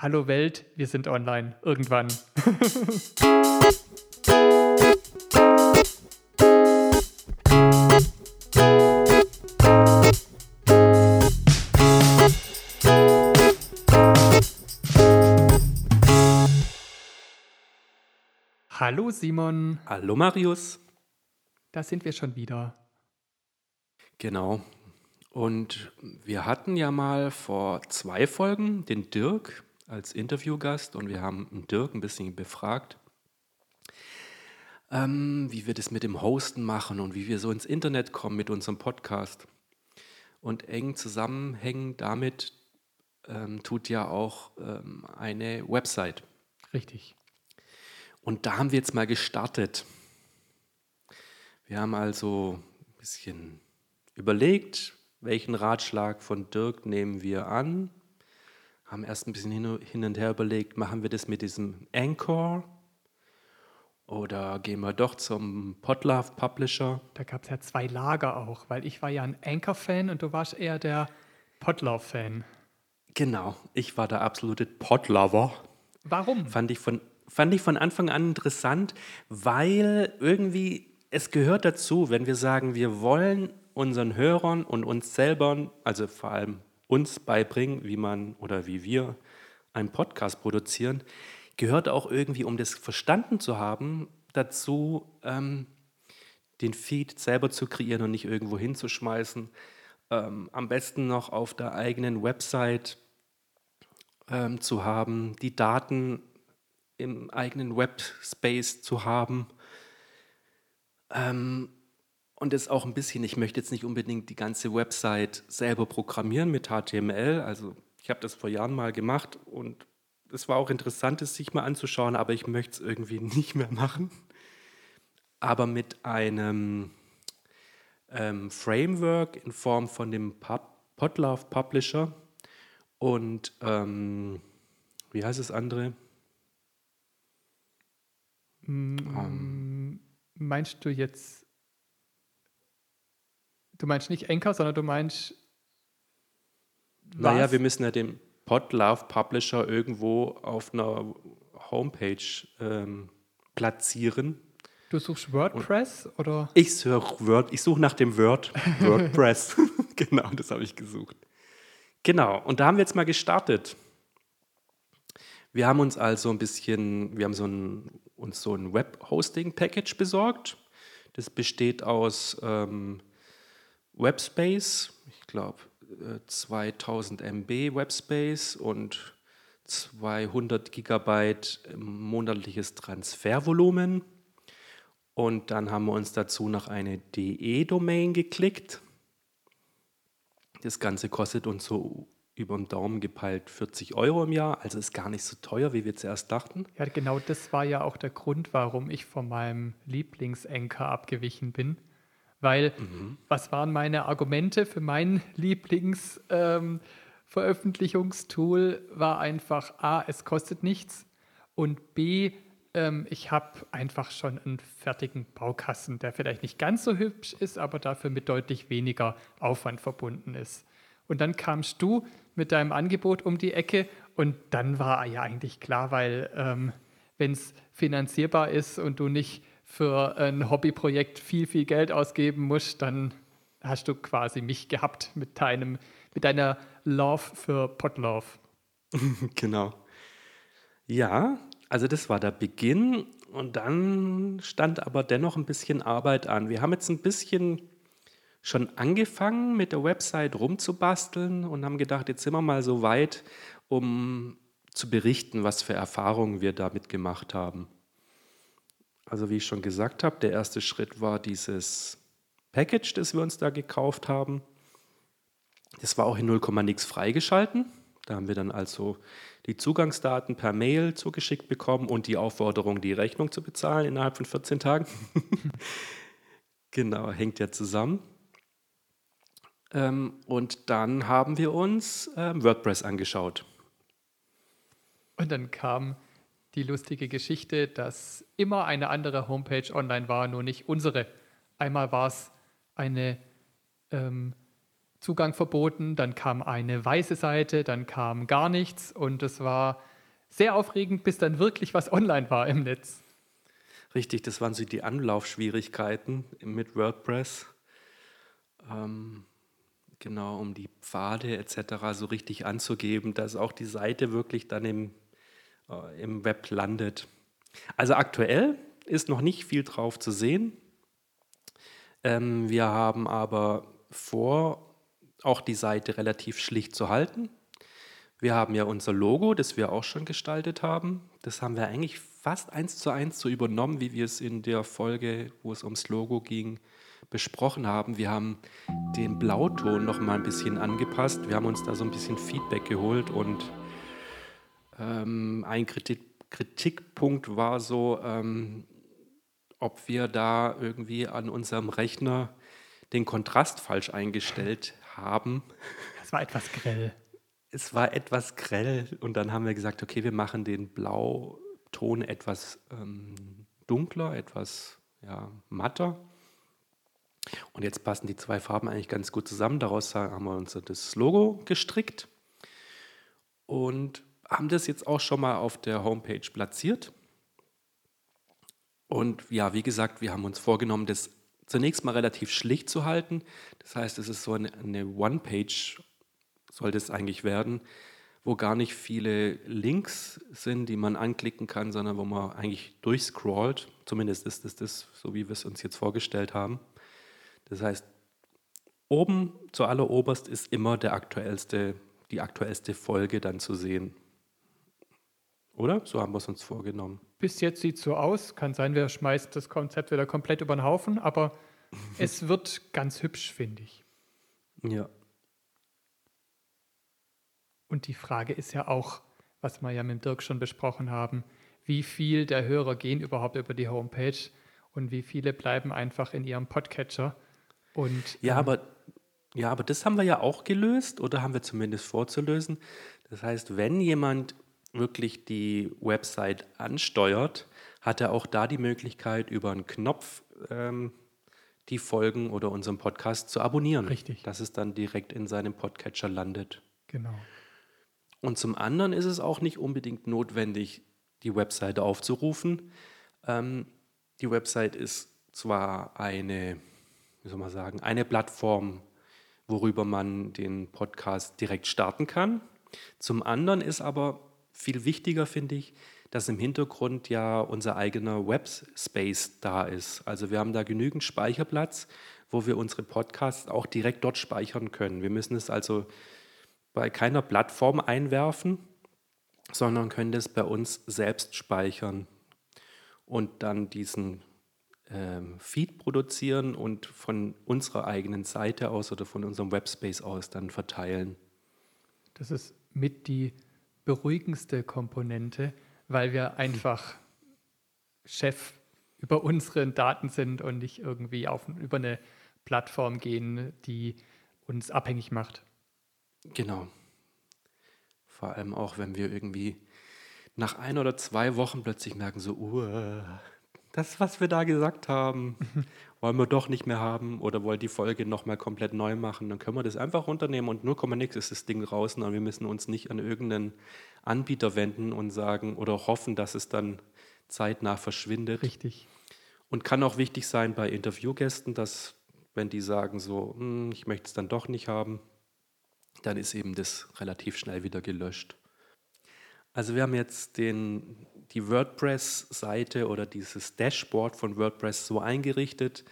Hallo Welt, wir sind online. Irgendwann. Hallo Simon, Hallo Marius. da sind wir schon wieder. Genau. Und wir hatten ja mal vor zwei Folgen den Dirk als Interviewgast und wir haben Dirk ein bisschen befragt, ähm, wie wir das mit dem Hosten machen und wie wir so ins Internet kommen mit unserem Podcast. Und eng zusammenhängend damit ähm, tut ja auch ähm, eine Website. Richtig. Und da haben wir jetzt mal gestartet. Wir haben also ein bisschen überlegt, welchen Ratschlag von Dirk nehmen wir an. Haben erst ein bisschen hin und her überlegt, machen wir das mit diesem Anchor oder gehen wir doch zum Podlove Publisher? Da gab es ja zwei Lager auch, weil ich war ja ein Anchor-Fan und du warst eher der Potlauf-Fan. Genau, ich war der absolute Podlover. Warum? Fand ich von, fand ich von Anfang an interessant, weil irgendwie es gehört dazu, wenn wir sagen, wir wollen unseren Hörern und uns selber, also vor allem uns beibringen, wie man oder wie wir einen Podcast produzieren, gehört auch irgendwie, um das verstanden zu haben, dazu, ähm, den Feed selber zu kreieren und nicht irgendwo hinzuschmeißen. Ähm, am besten noch auf der eigenen Website ähm, zu haben, die Daten im eigenen Webspace zu haben. Ähm, und es auch ein bisschen, ich möchte jetzt nicht unbedingt die ganze Website selber programmieren mit HTML. Also ich habe das vor Jahren mal gemacht und es war auch interessant, es sich mal anzuschauen, aber ich möchte es irgendwie nicht mehr machen. Aber mit einem ähm, Framework in Form von dem Pub Podlove Publisher und ähm, wie heißt das andere? Mm, Meinst du jetzt, du meinst nicht Anchor, sondern du meinst Naja, was? wir müssen ja den Podlove Publisher irgendwo auf einer Homepage ähm, platzieren. Du suchst WordPress oder? Ich suche Word, ich suche nach dem Word WordPress. genau, das habe ich gesucht. Genau, und da haben wir jetzt mal gestartet. Wir haben uns also ein bisschen, wir haben so ein, uns so ein Web-Hosting-Package besorgt. Das besteht aus ähm, Webspace, ich glaube äh, 2000 MB Webspace und 200 Gigabyte ähm, monatliches Transfervolumen. Und dann haben wir uns dazu noch eine DE-Domain geklickt. Das Ganze kostet uns so über den Daumen gepeilt 40 Euro im Jahr. Also ist gar nicht so teuer, wie wir zuerst dachten. Ja, genau das war ja auch der Grund, warum ich von meinem Lieblingsanchor abgewichen bin. Weil, was waren meine Argumente für mein Lieblingsveröffentlichungstool? war einfach A, es kostet nichts und B, ähm, ich habe einfach schon einen fertigen Baukasten, der vielleicht nicht ganz so hübsch ist, aber dafür mit deutlich weniger Aufwand verbunden ist. Und dann kamst du mit deinem Angebot um die Ecke und dann war ja eigentlich klar, weil ähm, wenn es finanzierbar ist und du nicht für ein Hobbyprojekt viel, viel Geld ausgeben musst, dann hast du quasi mich gehabt mit, deinem, mit deiner Love für Podlove. Genau. Ja, also das war der Beginn und dann stand aber dennoch ein bisschen Arbeit an. Wir haben jetzt ein bisschen schon angefangen mit der Website rumzubasteln und haben gedacht, jetzt sind wir mal so weit, um zu berichten, was für Erfahrungen wir damit gemacht haben. Also wie ich schon gesagt habe, der erste Schritt war dieses Package, das wir uns da gekauft haben. Das war auch in 0, nix freigeschalten. Da haben wir dann also die Zugangsdaten per Mail zugeschickt bekommen und die Aufforderung, die Rechnung zu bezahlen innerhalb von 14 Tagen. genau, hängt ja zusammen. Ähm, und dann haben wir uns ähm, WordPress angeschaut. Und dann kam die lustige Geschichte, dass immer eine andere Homepage online war, nur nicht unsere. Einmal war es eine ähm, Zugang verboten, dann kam eine weiße Seite, dann kam gar nichts und es war sehr aufregend, bis dann wirklich was online war im Netz. Richtig, das waren so die Anlaufschwierigkeiten mit WordPress. Ähm, genau, um die Pfade etc. so richtig anzugeben, dass auch die Seite wirklich dann im, äh, im Web landet. Also aktuell ist noch nicht viel drauf zu sehen. Ähm, wir haben aber vor, auch die Seite relativ schlicht zu halten. Wir haben ja unser Logo, das wir auch schon gestaltet haben. Das haben wir eigentlich fast eins zu eins so übernommen, wie wir es in der Folge, wo es ums Logo ging, besprochen haben. Wir haben den Blauton noch mal ein bisschen angepasst. Wir haben uns da so ein bisschen Feedback geholt und ähm, ein Kritik, Kritikpunkt war so, ähm, ob wir da irgendwie an unserem Rechner den Kontrast falsch eingestellt haben. Es war etwas grell. Es war etwas grell und dann haben wir gesagt, okay, wir machen den Blauton etwas ähm, dunkler, etwas ja, matter. Und jetzt passen die zwei Farben eigentlich ganz gut zusammen. Daraus haben wir uns das Logo gestrickt und haben das jetzt auch schon mal auf der Homepage platziert. Und ja, wie gesagt, wir haben uns vorgenommen, das zunächst mal relativ schlicht zu halten. Das heißt, es ist so eine, eine One-Page, sollte es eigentlich werden, wo gar nicht viele Links sind, die man anklicken kann, sondern wo man eigentlich durchscrollt. Zumindest ist es das, so wie wir es uns jetzt vorgestellt haben. Das heißt, oben zu alleroberst ist immer der aktuellste, die aktuellste Folge dann zu sehen. Oder? So haben wir es uns vorgenommen. Bis jetzt sieht es so aus. Kann sein, wir schmeißen das Konzept wieder komplett über den Haufen, aber es wird ganz hübsch, finde ich. Ja. Und die Frage ist ja auch, was wir ja mit Dirk schon besprochen haben, wie viel der Hörer gehen überhaupt über die Homepage und wie viele bleiben einfach in ihrem Podcatcher. Und, ja, ähm, aber, ja, aber das haben wir ja auch gelöst oder haben wir zumindest vorzulösen. Das heißt, wenn jemand wirklich die Website ansteuert, hat er auch da die Möglichkeit, über einen Knopf ähm, die Folgen oder unseren Podcast zu abonnieren. Richtig. Dass es dann direkt in seinem Podcatcher landet. Genau. Und zum anderen ist es auch nicht unbedingt notwendig, die Webseite aufzurufen. Ähm, die Website ist zwar eine, wie soll man sagen, eine Plattform, worüber man den Podcast direkt starten kann. Zum anderen ist aber viel wichtiger finde ich, dass im Hintergrund ja unser eigener Webspace da ist. Also wir haben da genügend Speicherplatz, wo wir unsere Podcasts auch direkt dort speichern können. Wir müssen es also bei keiner Plattform einwerfen, sondern können das bei uns selbst speichern und dann diesen ähm, Feed produzieren und von unserer eigenen Seite aus oder von unserem Webspace aus dann verteilen. Das ist mit die beruhigendste Komponente, weil wir einfach Chef über unsere Daten sind und nicht irgendwie auf, über eine Plattform gehen, die uns abhängig macht. Genau. Vor allem auch, wenn wir irgendwie nach ein oder zwei Wochen plötzlich merken, so, uh, das, was wir da gesagt haben, wollen wir doch nicht mehr haben oder wollen die Folge nochmal komplett neu machen, dann können wir das einfach runternehmen und 0,nix ist das Ding draußen und wir müssen uns nicht an irgendeinen Anbieter wenden und sagen oder hoffen, dass es dann zeitnah verschwindet. Richtig. Und kann auch wichtig sein bei Interviewgästen, dass wenn die sagen so, hm, ich möchte es dann doch nicht haben, dann ist eben das relativ schnell wieder gelöscht. Also wir haben jetzt den, die WordPress-Seite oder dieses Dashboard von WordPress so eingerichtet,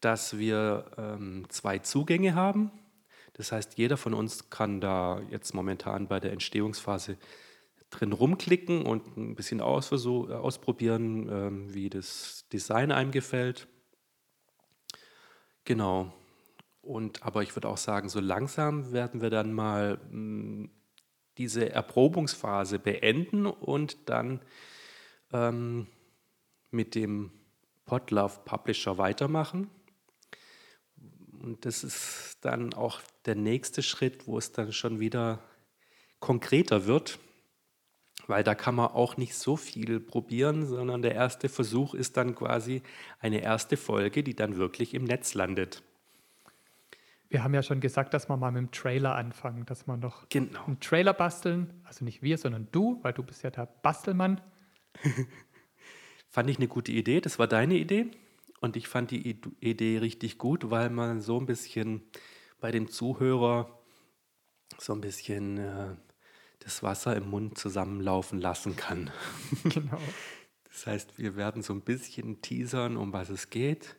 dass wir ähm, zwei Zugänge haben. Das heißt, jeder von uns kann da jetzt momentan bei der Entstehungsphase drin rumklicken und ein bisschen aus, ausprobieren, ähm, wie das Design einem gefällt. Genau. Und aber ich würde auch sagen, so langsam werden wir dann mal mh, hm, diese Erprobungsphase beenden und dann ähm, mit dem Podlove Publisher weitermachen. Und das ist dann auch der nächste Schritt, wo es dann schon wieder konkreter wird, weil da kann man auch nicht so viel probieren, sondern der erste Versuch ist dann quasi eine erste Folge, die dann wirklich im Netz landet. Wir haben ja schon gesagt, dass wir mal mit dem Trailer anfangen, dass wir noch Genau. einen Trailer basteln. Also nicht wir, sondern du, weil du bist ja der Bastelmann. Fand ich eine gute Idee. Das war deine Idee. Und ich fand die Idee richtig gut, weil man so ein bisschen bei dem Zuhörer so ein bisschen äh, das Wasser im Mund zusammenlaufen lassen kann. genau. Das heißt, wir werden so ein bisschen teasern, um was es geht.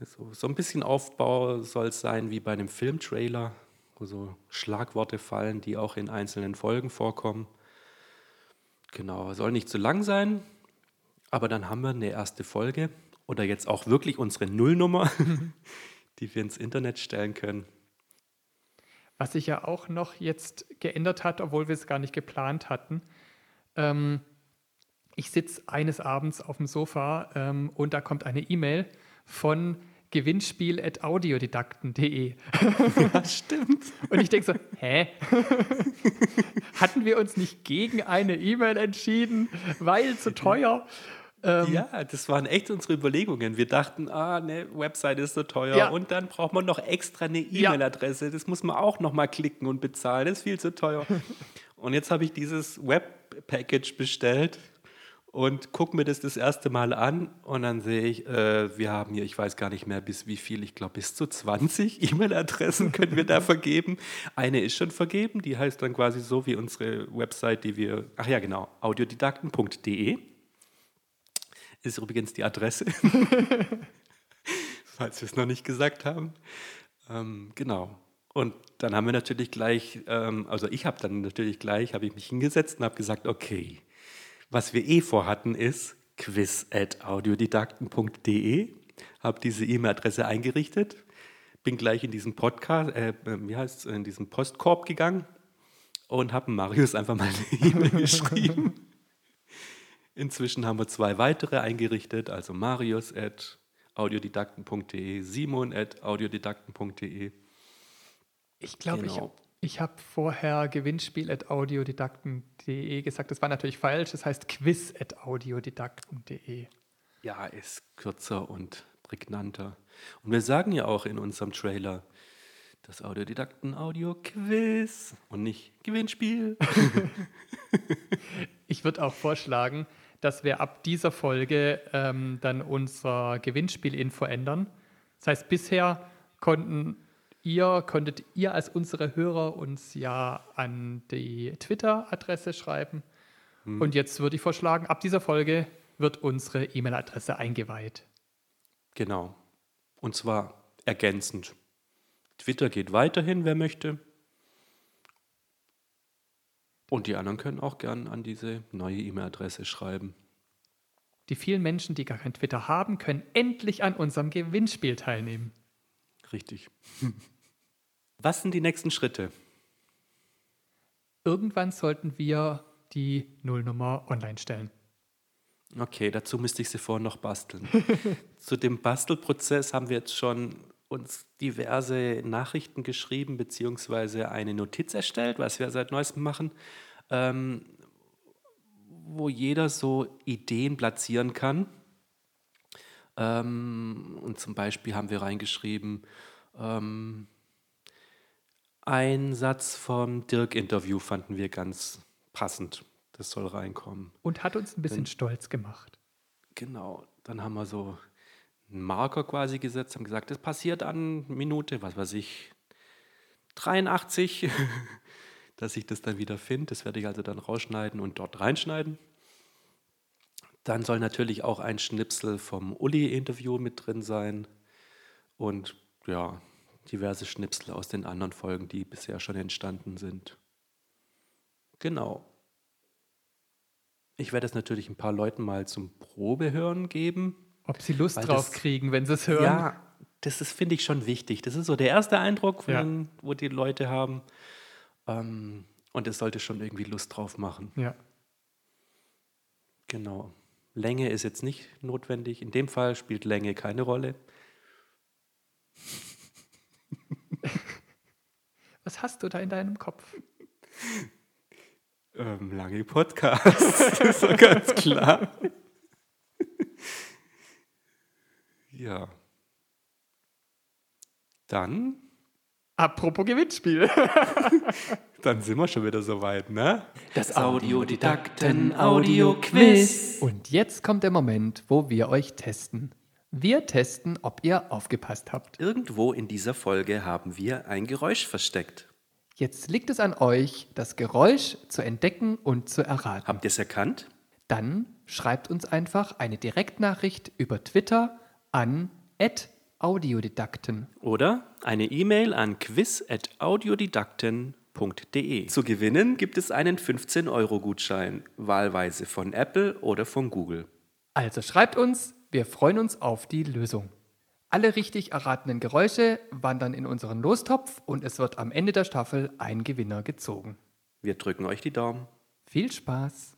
So, so ein bisschen Aufbau soll es sein wie bei einem Filmtrailer, wo so Schlagworte fallen, die auch in einzelnen Folgen vorkommen. Genau, soll nicht zu lang sein, aber dann haben wir eine erste Folge oder jetzt auch wirklich unsere Nullnummer, die wir ins Internet stellen können. Was sich ja auch noch jetzt geändert hat, obwohl wir es gar nicht geplant hatten. Ähm, ich sitze eines Abends auf dem Sofa ähm, und da kommt eine E-Mail von gewinnspiel.audiodidakten.de. Ja, stimmt. Und ich denke so, hä? Hatten wir uns nicht gegen eine E-Mail entschieden, weil zu teuer? Ähm, Ja, das waren echt unsere Überlegungen. Wir dachten, ah, eine Website ist so teuer Ja. und dann braucht man noch extra eine Ja. E-Mail-Adresse. Das muss man auch noch mal klicken und bezahlen. Das ist viel zu teuer. und jetzt habe ich dieses Web-Package bestellt und gucke mir das das erste Mal an und dann sehe ich, äh, wir haben hier, ich weiß gar nicht mehr bis wie viel, ich glaube bis zu 20 E-Mail-Adressen können wir da vergeben. Eine ist schon vergeben, die heißt dann quasi so wie unsere Website, die wir, ach ja genau, audiodidakten.de ist übrigens die Adresse, falls wir es noch nicht gesagt haben. Ähm, genau. Und dann haben wir natürlich gleich, ähm, also ich habe dann natürlich gleich, habe ich mich hingesetzt und habe gesagt, okay, was wir eh vorhatten ist quiz at audiodidakten.de, habe diese E-Mail-Adresse eingerichtet, bin gleich in diesen Podcast, äh, wie heißt in diesen Postkorb gegangen und habe Marius einfach mal eine E-Mail geschrieben. Inzwischen haben wir zwei weitere eingerichtet, also marius at audiodidakten.de, simon at audiodidakten.de. Ich glaube, Genau. ich, ich habe vorher gewinnspiel.audiodidakten.de gesagt. Das war natürlich falsch. Das heißt quiz.audiodidakten.de. Ja, ist kürzer und prägnanter. Und wir sagen ja auch in unserem Trailer, das Audiodidakten-Audio-Quiz und nicht Gewinnspiel. Ich würde auch vorschlagen, dass wir ab dieser Folge ähm, dann unser Gewinnspiel-Info ändern. Das heißt, bisher konnten ihr, konntet ihr als unsere Hörer uns ja an die Twitter-Adresse schreiben. Und jetzt würde ich vorschlagen, ab dieser Folge wird unsere E-Mail-Adresse eingeweiht. Genau. Und zwar ergänzend. Twitter geht weiterhin, wer möchte. Und die anderen können auch gern an diese neue E-Mail-Adresse schreiben. Die vielen Menschen, die gar kein Twitter haben, können endlich an unserem Gewinnspiel teilnehmen. Richtig. Was sind die nächsten Schritte? Irgendwann sollten wir die Nullnummer online stellen. Okay, dazu müsste ich sie vorher noch basteln. Zu dem Bastelprozess haben wir jetzt schon uns diverse Nachrichten geschrieben, beziehungsweise eine Notiz erstellt, was wir seit neuestem machen, ähm, wo jeder so Ideen platzieren kann. Ähm, und zum Beispiel haben wir reingeschrieben, ähm, ein Satz vom Dirk-Interview fanden wir ganz passend. Das soll reinkommen. Und hat uns ein bisschen stolz gemacht. Genau, dann haben wir so einen Marker quasi gesetzt, haben gesagt, das passiert an Minute, was weiß ich, 83, dass ich das dann wieder finde. Das werde ich also dann rausschneiden und dort reinschneiden. Dann soll natürlich auch ein Schnipsel vom Uli-Interview mit drin sein und ja, diverse Schnipsel aus den anderen Folgen, die bisher schon entstanden sind. Genau. Ich werde es natürlich ein paar Leuten mal zum Probehören geben. Ob sie Lust drauf das- kriegen, wenn sie es hören. Ja, das ist, finde ich, schon wichtig. Das ist so der erste Eindruck, Ja. den, wo die Leute haben. Ähm, und es sollte schon irgendwie Lust drauf machen. ja. Genau. Länge ist jetzt nicht notwendig. In dem Fall spielt Länge keine Rolle. Was hast du da in deinem Kopf? Ähm, lange Podcasts, das ist doch ganz klar. ja. Dann Apropos Gewinnspiel. Dann sind wir schon wieder soweit, ne? Das Audiodidakten-Audio-Quiz. Und jetzt kommt der Moment, wo wir euch testen. Wir testen, ob ihr aufgepasst habt. Irgendwo in dieser Folge haben wir ein Geräusch versteckt. Jetzt liegt es an euch, das Geräusch zu entdecken und zu erraten. Habt ihr es erkannt? Dann schreibt uns einfach eine Direktnachricht über Twitter an audiodidakten. Oder eine E-Mail an quiz.audiodidakten.de. Zu gewinnen gibt es einen 15-Euro-Gutschein, wahlweise von Apple oder von Google. Also schreibt uns, wir freuen uns auf die Lösung. Alle richtig erratenen Geräusche wandern in unseren Lostopf und es wird am Ende der Staffel ein Gewinner gezogen. Wir drücken euch die Daumen. Viel Spaß!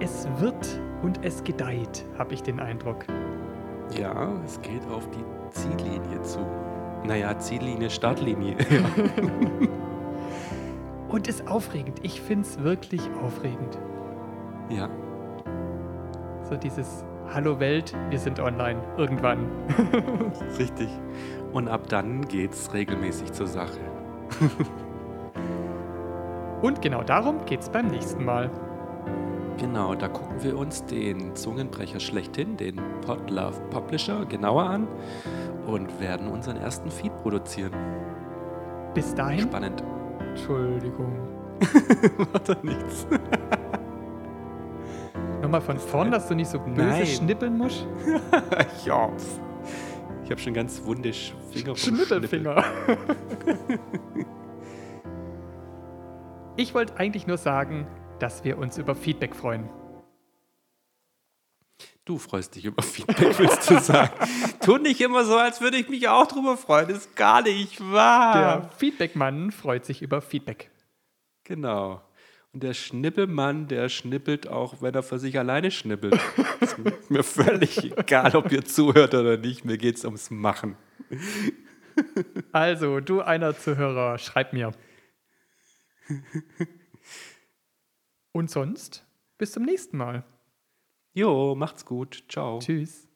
Es wird und es gedeiht, habe ich den Eindruck. Ja, es geht auf die Ziellinie zu. Naja, Ziellinie, Startlinie. Und ist aufregend. Ich finde es wirklich aufregend. ja, So dieses Hallo Welt, wir sind online. Irgendwann. richtig. Und ab dann geht's regelmäßig zur Sache. Und genau darum geht es beim nächsten Mal. Genau, da gucken wir uns den Zungenbrecher schlechthin, den Podlove Publisher, genauer an und werden unseren ersten Feed produzieren. Bis dahin. Spannend. Entschuldigung. Macht doch nichts. Nochmal von vorn, dass du nicht so böse Nein. schnippeln musst. ja. Ich habe schon ganz wunde Finger Schnippelfinger. ich wollte eigentlich nur sagen, dass wir uns über Feedback freuen. Du freust dich über Feedback, willst du sagen. tu nicht immer so, als würde ich mich auch drüber freuen. Das ist gar nicht wahr. Der Feedback-Mann freut sich über Feedback. Genau. Und der Schnippelmann, der schnippelt auch, wenn er für sich alleine schnippelt. ist mir völlig egal, ob ihr zuhört oder nicht. Mir geht es ums Machen. Also, du einer Zuhörer, schreib mir. Und sonst, bis zum nächsten Mal. Jo, macht's gut. Ciao. Tschüss.